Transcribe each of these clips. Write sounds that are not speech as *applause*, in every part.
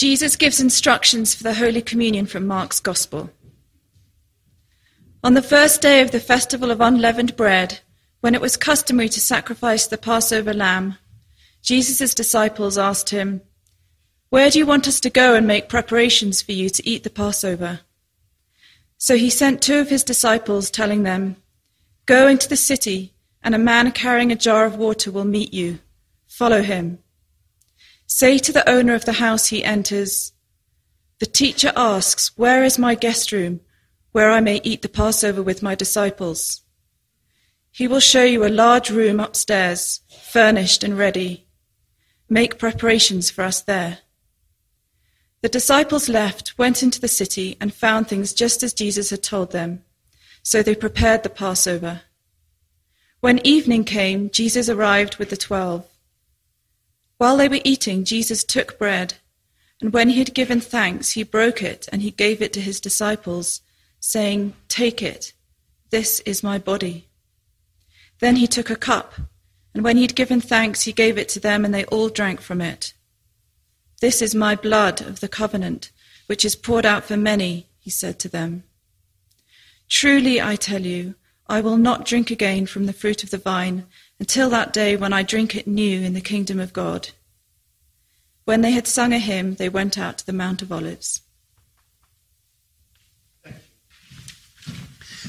Jesus gives instructions for the Holy Communion from Mark's Gospel. On the first day of the festival of unleavened bread, when it was customary to sacrifice the Passover lamb, Jesus' disciples asked him, Where do you want us to go and make preparations for you to eat the Passover? So he sent two of his disciples, telling them, Go into the city, and a man carrying a jar of water will meet you. Follow him. Say to the owner of the house he enters, The teacher asks, Where is my guest room, where I may eat the Passover with my disciples? He will show you a large room upstairs, furnished and ready. Make preparations for us there. The disciples left, went into the city, and found things just as Jesus had told them. So they prepared the Passover. When evening came, Jesus arrived with the twelve. While they were eating, Jesus took bread, and when he had given thanks, he broke it and he gave it to his disciples, saying, Take it, this is my body. Then he took a cup, and when he had given thanks, he gave it to them, and they all drank from it. This is my blood of the covenant, which is poured out for many, he said to them. Truly, I tell you, I will not drink again from the fruit of the vine until that day when I drink it new in the kingdom of God. When they had sung a hymn, they went out to the Mount of Olives.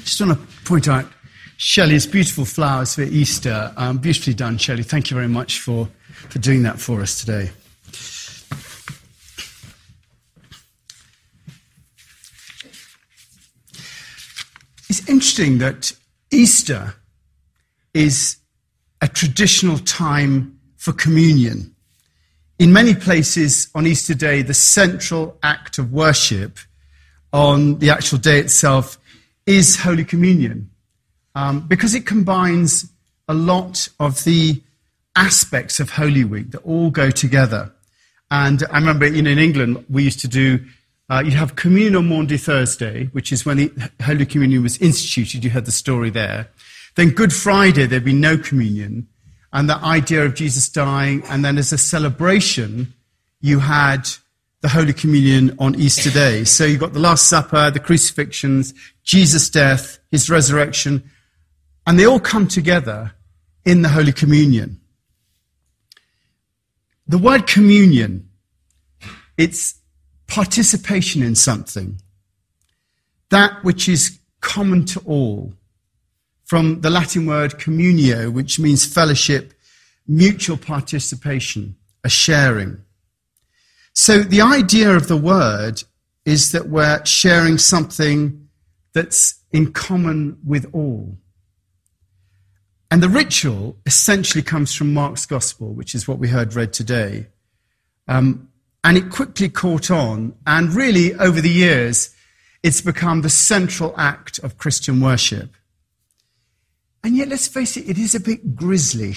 Just want to point out Shelley's beautiful flowers for Easter. Um, beautifully done, Shelley. Thank you very much for, for doing that for us today. It's interesting that Easter is a traditional time for communion. In many places on Easter Day, the central act of worship on the actual day itself is Holy Communion um, because it combines a lot of the aspects of Holy Week that all go together. And I remember in, in England, we used to do uh, you have Communion on Maundy Thursday, which is when the Holy Communion was instituted. You heard the story there. Then Good Friday, there'd be no communion. And the idea of Jesus dying. And then as a celebration, you had the Holy Communion on Easter Day. So you've got the Last Supper, the crucifixions, Jesus' death, his resurrection. And they all come together in the Holy Communion. The word communion, it's participation in something, that which is common to all, from the Latin word communio, which means fellowship, mutual participation, a sharing. So the idea of the word is that we're sharing something that's in common with all. And the ritual essentially comes from Mark's Gospel, which is what we heard read today. Um, and it quickly caught on, and really, over the years, it's become the central act of Christian worship. And yet, let's face it, it is a bit grisly.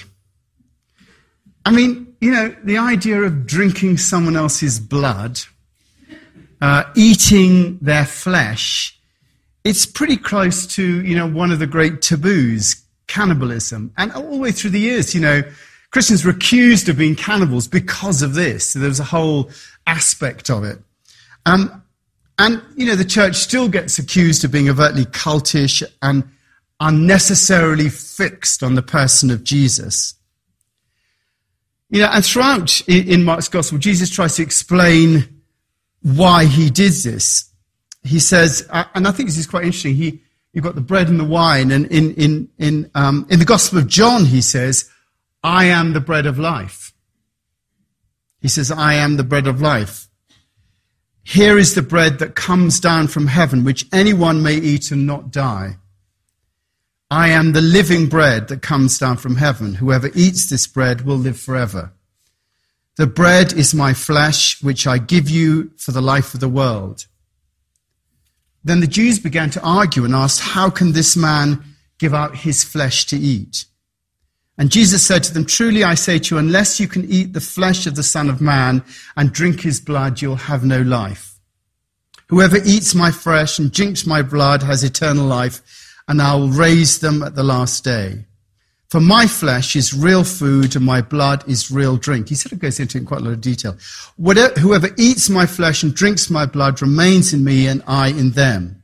I mean, you know, the idea of drinking someone else's blood, uh, eating their flesh, it's pretty close to, you know, one of the great taboos, cannibalism. And all the way through the years, you know, Christians were accused of being cannibals because of this. So there was a whole aspect of it. Um, and, you know, the church still gets accused of being overtly cultish and unnecessarily fixed on the person of Jesus. You know, and throughout in Mark's gospel, Jesus tries to explain why he did this. He says, and I think this is quite interesting. He, you've got the bread and the wine, and in, in, in, um, in the gospel of John, he says, I am the bread of life. He says, I am the bread of life. Here is the bread that comes down from heaven, which anyone may eat and not die. I am the living bread that comes down from heaven. Whoever eats this bread will live forever. The bread is my flesh, which I give you for the life of the world. Then the Jews began to argue and asked, How can this man give out his flesh to eat? And Jesus said to them, Truly I say to you, unless you can eat the flesh of the Son of Man and drink his blood, you'll have no life. Whoever eats my flesh and drinks my blood has eternal life, and I will raise them at the last day. For my flesh is real food and my blood is real drink. He sort of goes into in quite a lot of detail. Whatever, whoever eats my flesh and drinks my blood remains in me and I in them.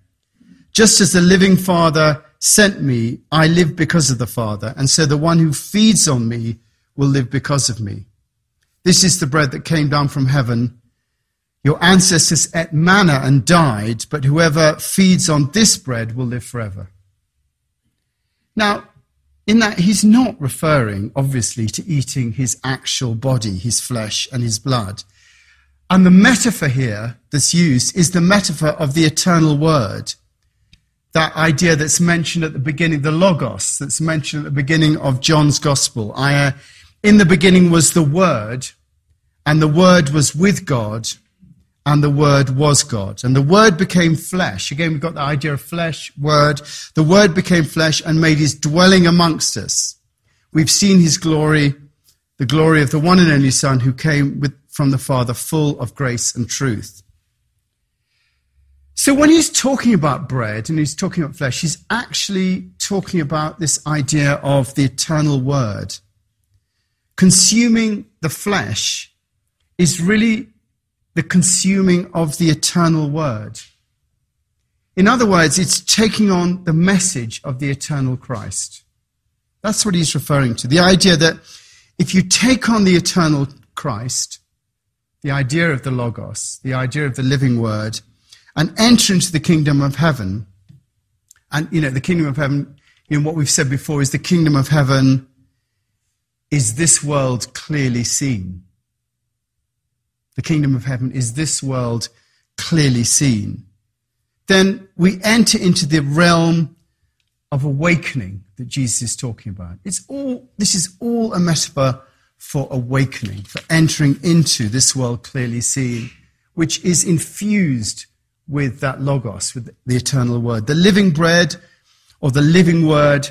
Just as the living Father sent me, I live because of the Father, and so the one who feeds on me will live because of me. This is the bread that came down from heaven. Your ancestors ate manna and died, but whoever feeds on this bread will live forever. Now, in that he's not referring, obviously, to eating his actual body, his flesh, and his blood. And the metaphor here that's used is the metaphor of the eternal word. That idea that's mentioned at the beginning, the Logos, that's mentioned at the beginning of John's Gospel. I, uh, in the beginning was the Word, and the Word was with God, and the Word was God. And the Word became flesh. Again, we've got the idea of flesh, Word. The Word became flesh and made his dwelling amongst us. We've seen his glory, the glory of the one and only Son who came with, from the Father, full of grace and truth. So when he's talking about bread and he's talking about flesh, he's actually talking about this idea of the eternal Word. Consuming the flesh is really the consuming of the eternal word. In other words, it's taking on the message of the eternal Christ. That's what he's referring to. The idea that if you take on the eternal Christ, the idea of the Logos, the idea of the living word, and enter into the kingdom of heaven, and, you know, the kingdom of heaven, know, what we've said before is the kingdom of heaven is this world clearly seen. The kingdom of heaven is this world clearly seen. Then we enter into the realm of awakening that Jesus is talking about. It's all, this is all a metaphor for awakening, for entering into this world clearly seen, which is infused with that logos, with the eternal word. The living bread or the living word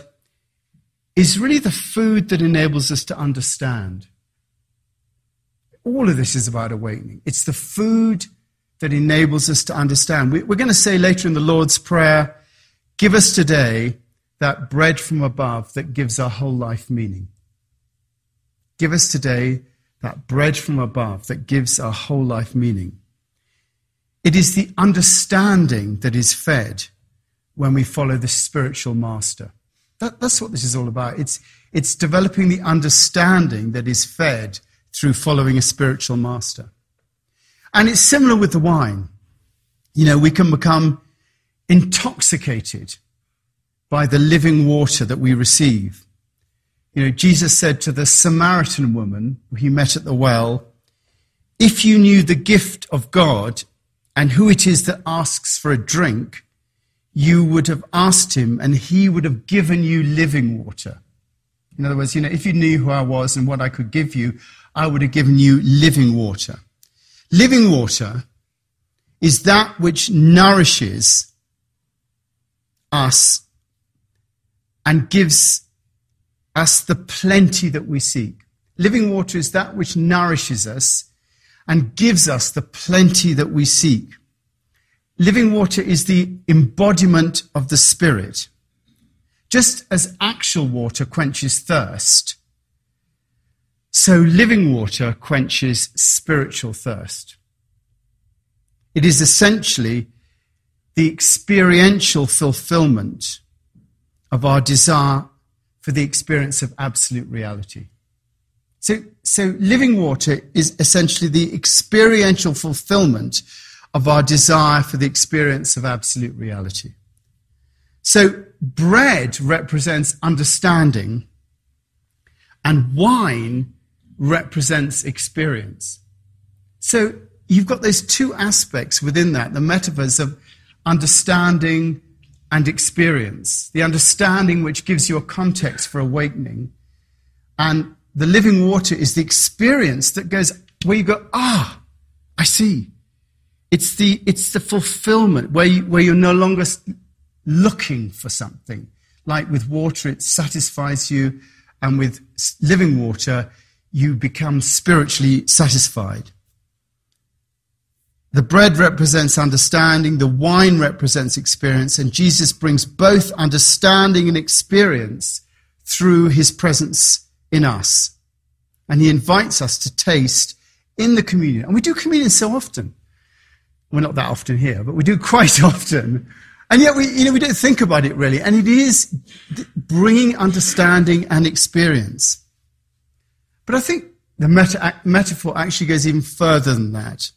is really the food that enables us to understand. All of this is about awakening. It's the food that enables us to understand. We're going to say later in the Lord's Prayer, give us today that bread from above that gives our whole life meaning. Give us today that bread from above that gives our whole life meaning. It is the understanding that is fed when we follow the spiritual master. That, that's what this is all about. It's, it's developing the understanding that is fed through following a spiritual master. And it's similar with the wine. You know, we can become intoxicated by the living water that we receive. You know, Jesus said to the Samaritan woman he met at the well, if you knew the gift of God and who it is that asks for a drink, you would have asked him and he would have given you living water. In other words, you know, if you knew who I was and what I could give you, I would have given you living water. Living water is that which nourishes us and gives us the plenty that we seek. Living water is that which nourishes us and gives us the plenty that we seek. Living water is the embodiment of the Spirit. Just as actual water quenches thirst, so living water quenches spiritual thirst. It is essentially the experiential fulfillment of our desire for the experience of absolute reality. So, so living water is essentially the experiential fulfillment of our desire for the experience of absolute reality. So, bread represents understanding, and wine represents experience. So, you've got those two aspects within that the metaphors of understanding and experience. The understanding which gives you a context for awakening, and the living water is the experience that goes where you go, ah, I see. It's the, it's the fulfillment where, you, where you're no longer looking for something. Like with water, it satisfies you, and with living water, you become spiritually satisfied. The bread represents understanding, the wine represents experience, and Jesus brings both understanding and experience through his presence in us. And he invites us to taste in the communion. And we do communion so often. We're not that often here, but we do *laughs* quite often. And yet we, you know, we don't think about it really. And it is bringing understanding and experience. But I think the meta- metaphor actually goes even further than that.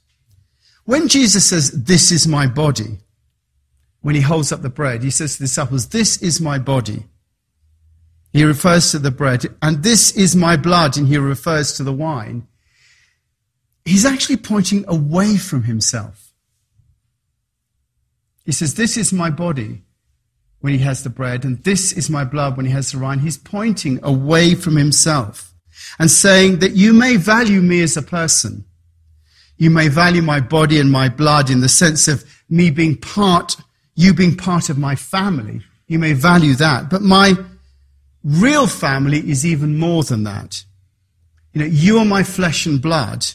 When Jesus says, this is my body, when he holds up the bread, he says to the disciples, this is my body. He refers to the bread, and this is my blood, and he refers to the wine. He's actually pointing away from himself. He says, This is my body when he has the bread, and this is my blood when he has the wine. He's pointing away from himself and saying that you may value me as a person. You may value my body and my blood in the sense of me being part, you being part of my family. You may value that. But my Real family is even more than that. You know, you are my flesh and blood,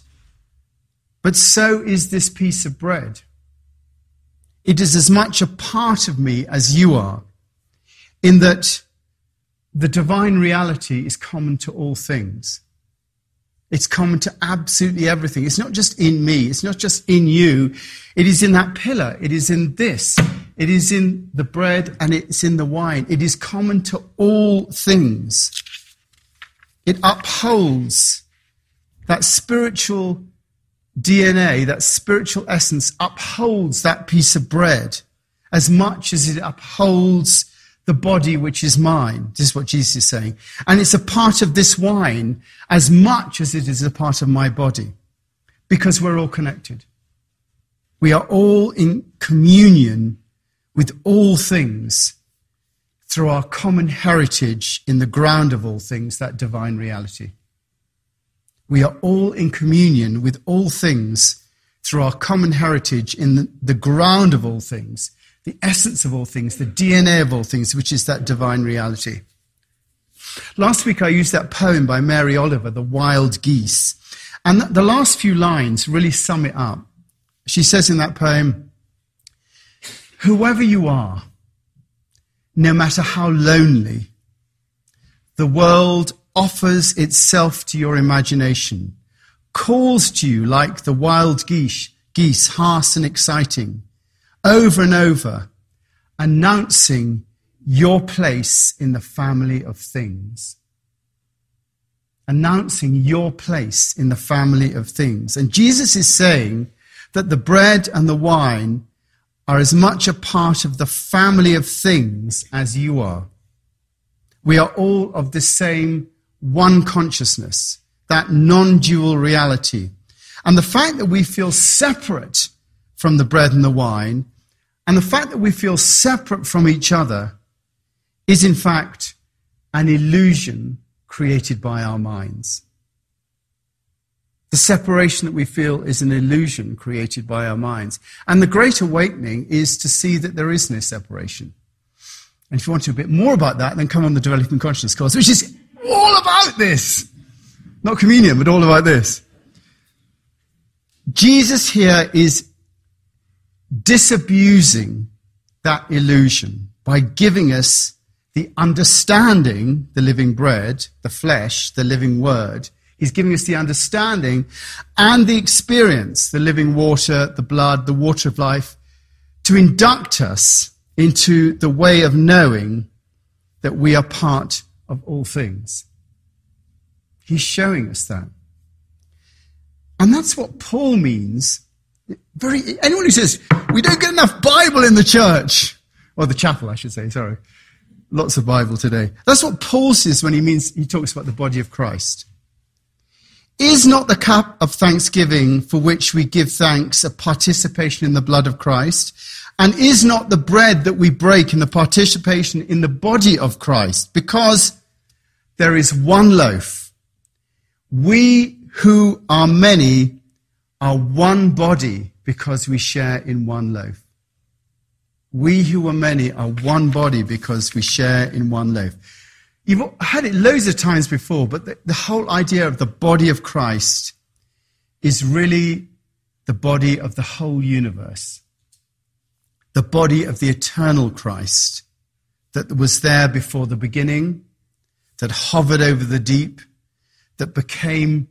but so is this piece of bread. It is as much a part of me as you are, in that the divine reality is common to all things. It's common to absolutely everything. It's not just in me. It's not just in you. It is in that pillar. It is in this. It is in the bread and it's in the wine. It is common to all things. It upholds that spiritual DNA, that spiritual essence, upholds that piece of bread as much as it upholds the body which is mine. This is what Jesus is saying. And it's a part of this wine as much as it is a part of my body because we're all connected. We are all in communion with all things through our common heritage in the ground of all things, that divine reality. We are all in communion with all things through our common heritage in the, ground of all things, the essence of all things, the DNA of all things, which is that divine reality. Last week I used that poem by Mary Oliver, The Wild Geese. And the last few lines really sum it up. She says in that poem, Whoever you are, no matter how lonely, the world offers itself to your imagination, calls to you like the wild geese, geese, harsh and exciting, over and over, announcing your place in the family of things. Announcing your place in the family of things. And Jesus is saying that the bread and the wine are as much a part of the family of things as you are. We are all of the same one consciousness, that non dual reality. And the fact that we feel separate from the bread and the wine, and the fact that we feel separate from each other, is in fact an illusion created by our minds. The separation that we feel is an illusion created by our minds. And the great awakening is to see that there is no separation. And if you want to a bit more about that, then come on the Developing Consciousness course, which is all about this. Not communion, but all about this. Jesus here is disabusing that illusion by giving us the understanding, the living bread, the flesh, the living word, He's giving us the understanding and the experience, the living water, the blood, the water of life, to induct us into the way of knowing that we are part of all things. He's showing us that. And that's what Paul means. Very, anyone who says, we don't get enough Bible in the church, or the chapel, I should say, sorry. Lots of Bible today. That's what Paul says when he means, he talks about the body of Christ. Is not the cup of thanksgiving for which we give thanks a participation in the blood of Christ? And is not the bread that we break in the participation in the body of Christ? Because there is one loaf. We who are many are one body because we share in one loaf. We who are many are one body because we share in one loaf. You've had it loads of times before, but the, the whole idea of the body of Christ is really the body of the whole universe, the body of the eternal Christ that was there before the beginning, that hovered over the deep, that became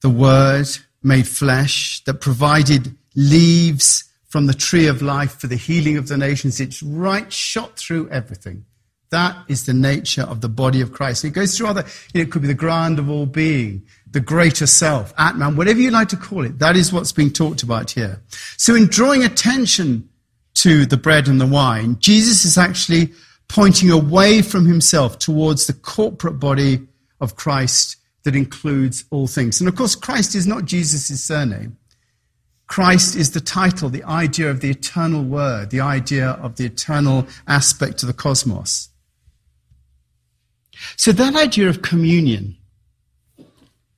the Word made flesh, that provided leaves from the tree of life for the healing of the nations. It's right shot through everything. That is the nature of the body of Christ. It goes through other, you know, it could be the ground of all being, the greater self, Atman, whatever you like to call it. That is what's being talked about here. So in drawing attention to the bread and the wine, Jesus is actually pointing away from himself towards the corporate body of Christ that includes all things. And of course, Christ is not Jesus' surname. Christ is the title, the idea of the eternal word, the idea of the eternal aspect of the cosmos. So that idea of communion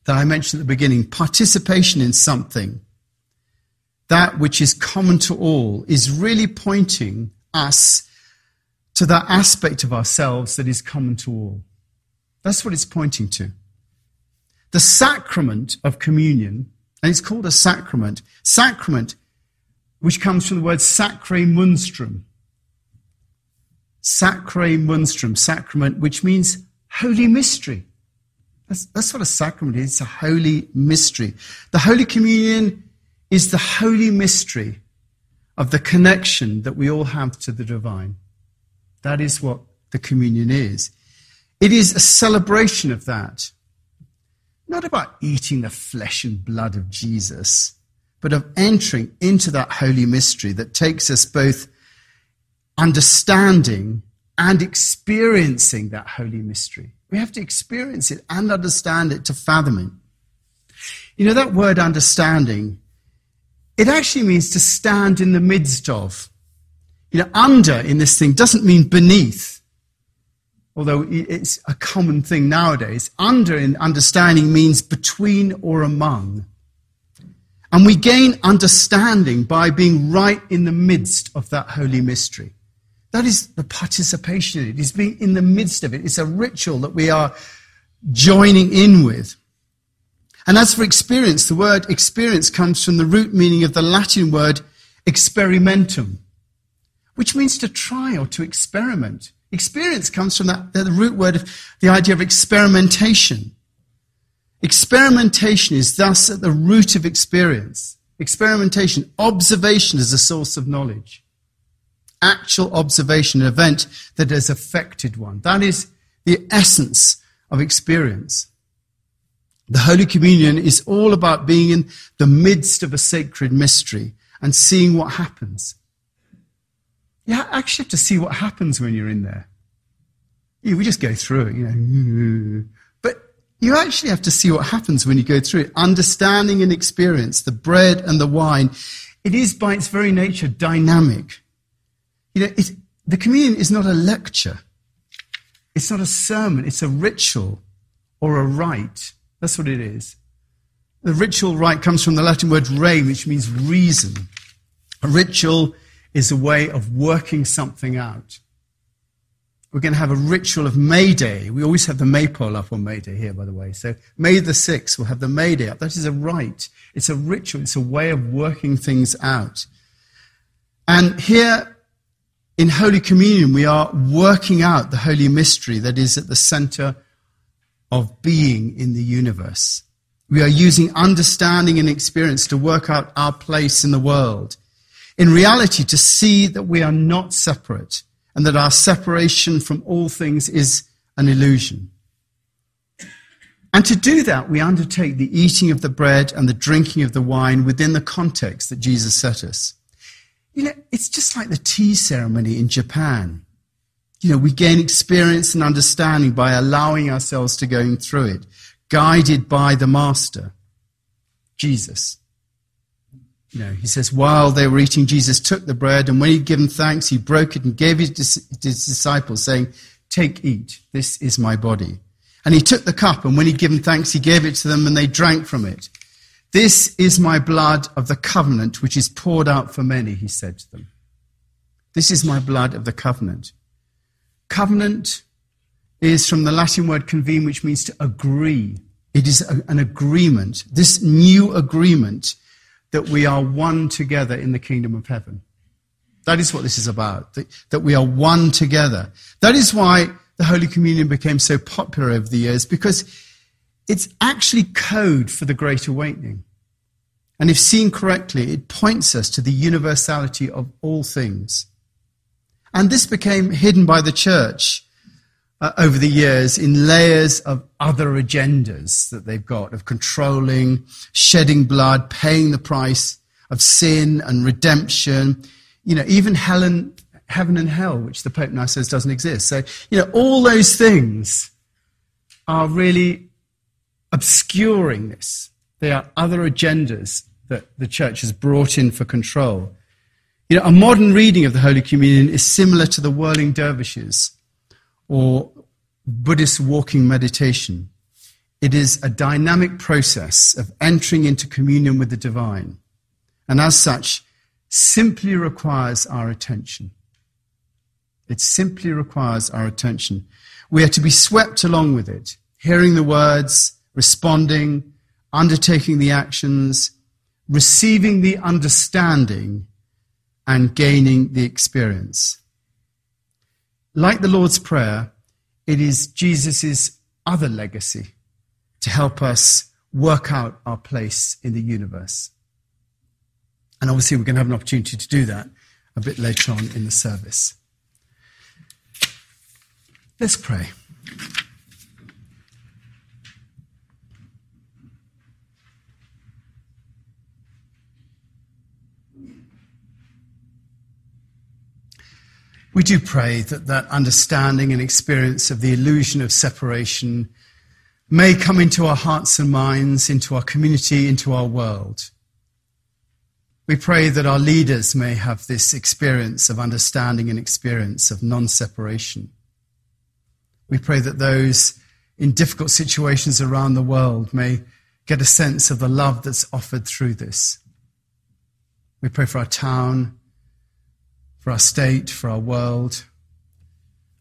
that I mentioned at the beginning, participation in something, that which is common to all, is really pointing us to that aspect of ourselves that is common to all. That's what it's pointing to. The sacrament of communion, and it's called a sacrament, sacrament, which comes from the word sacramentum. Sacre monstrum, sacrament, which means holy mystery. That's, that's what a sacrament is. It's a holy mystery. The Holy Communion is the holy mystery of the connection that we all have to the divine. That is what the communion is. It is a celebration of that. Not about eating the flesh and blood of Jesus, but of entering into that holy mystery that takes us both understanding and experiencing that holy mystery. We have to experience it and understand it to fathom it. You know, that word understanding, it actually means to stand in the midst of. You know, under in this thing doesn't mean beneath, although it's a common thing nowadays. Under in understanding means between or among. And we gain understanding by being right in the midst of that holy mystery. That is the participation in it. It's being in the midst of it. It's a ritual that we are joining in with. And as for experience, the word experience comes from the root meaning of the Latin word experimentum, which means to try or to experiment. Experience comes from that, the root word of the idea of experimentation. Experimentation is thus at the root of experience. Experimentation, observation is a source of knowledge actual observation, an event that has affected one. That is the essence of experience. The Holy Communion is all about being in the midst of a sacred mystery and seeing what happens. You actually have to see what happens when you're in there. we just go through it, you know. But you actually have to see what happens when you go through it. Understanding and experience, the bread and the wine, it is by its very nature dynamic. You know, the communion is not a lecture. It's not a sermon. It's a ritual or a rite. That's what it is. The ritual rite comes from the Latin word re, which means reason. A ritual is a way of working something out. We're going to have a ritual of May Day. We always have the maypole up on May Day here, by the way. So May the 6th, we'll have the May Day up. That is a rite. It's a ritual. It's a way of working things out. And here in Holy Communion, we are working out the holy mystery that is at the center of being in the universe. We are using understanding and experience to work out our place in the world. In reality, to see that we are not separate and that our separation from all things is an illusion. And to do that, we undertake the eating of the bread and the drinking of the wine within the context that Jesus set us. You know, it's just like the tea ceremony in Japan. You know, we gain experience and understanding by allowing ourselves to going through it, guided by the Master, Jesus. You know, he says, while they were eating, Jesus took the bread, and when he'd given thanks, he broke it and gave it to his disciples, saying, Take, eat, this is my body. And he took the cup, and when he'd given thanks, he gave it to them, and they drank from it. This is my blood of the covenant, which is poured out for many, he said to them. This is my blood of the covenant. Covenant is from the Latin word convene, which means to agree. It is a, an agreement, this new agreement that we are one together in the kingdom of heaven. That is what this is about, that, that we are one together. That is why the Holy Communion became so popular over the years because it's actually code for the Great Awakening. And if seen correctly, it points us to the universality of all things. And this became hidden by the church uh, over the years in layers of other agendas that they've got of controlling, shedding blood, paying the price of sin and redemption. You know, even heaven and hell, which the Pope now says doesn't exist. So, you know, all those things are really obscuring this. They are other agendas that the church has brought in for control. You know, a modern reading of the Holy Communion is similar to the whirling dervishes or Buddhist walking meditation. It is a dynamic process of entering into communion with the divine, and as such, simply requires our attention. It simply requires our attention. We are to be swept along with it, hearing the words, responding, undertaking the actions, receiving the understanding, and gaining the experience. Like the Lord's Prayer, it is Jesus' other legacy to help us work out our place in the universe. And obviously, we're going to have an opportunity to do that a bit later on in the service. Let's pray. We do pray that that understanding and experience of the illusion of separation may come into our hearts and minds, into our community, into our world. We pray that our leaders may have this experience of understanding and experience of non separation. We pray that those in difficult situations around the world may get a sense of the love that's offered through this. We pray for our town, for our state, for our world,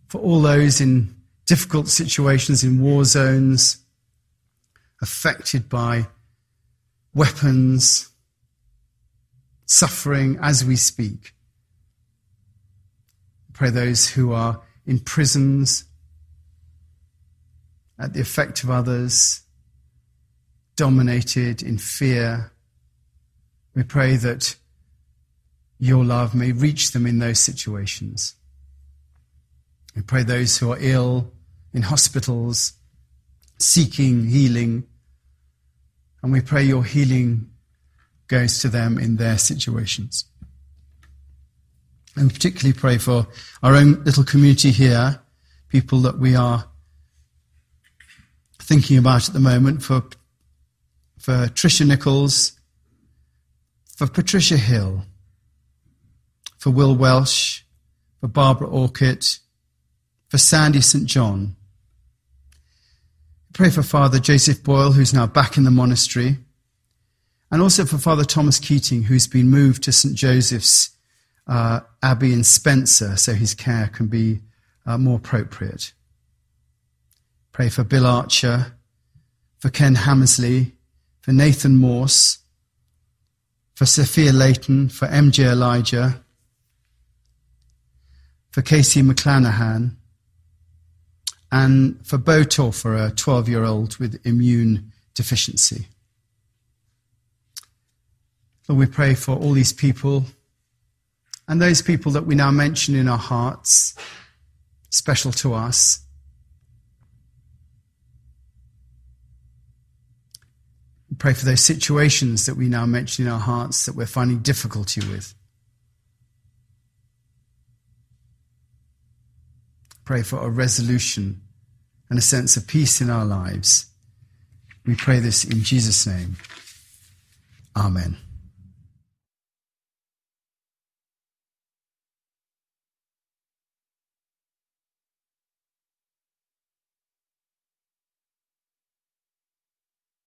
for all those in difficult situations in war zones, affected by weapons, suffering as we speak. Pray those who are in prisons, at the effect of others, dominated in fear. We pray that your love may reach them in those situations. We pray those who are ill in hospitals, seeking healing, and we pray your healing goes to them in their situations. And particularly pray for our own little community here, people that we are thinking about at the moment, for, for Tricia Nichols, for Patricia Hill, for Will Welsh, for Barbara Orchid, for Sandy St. John. Pray for Father Joseph Boyle, who's now back in the monastery, and also for Father Thomas Keating, who's been moved to St. Joseph's uh, Abbey in Spencer so his care can be uh, more appropriate. Pray for Bill Archer, for Ken Hammersley, for Nathan Morse, for Sophia Layton, for MJ Elijah, for Casey McClanahan, and for Botor for a 12 year old with immune deficiency. Lord, we pray for all these people and those people that we now mention in our hearts, special to us. We pray for those situations that we now mention in our hearts that we're finding difficulty with. Pray for a resolution and a sense of peace in our lives. We pray this in Jesus' name. Amen.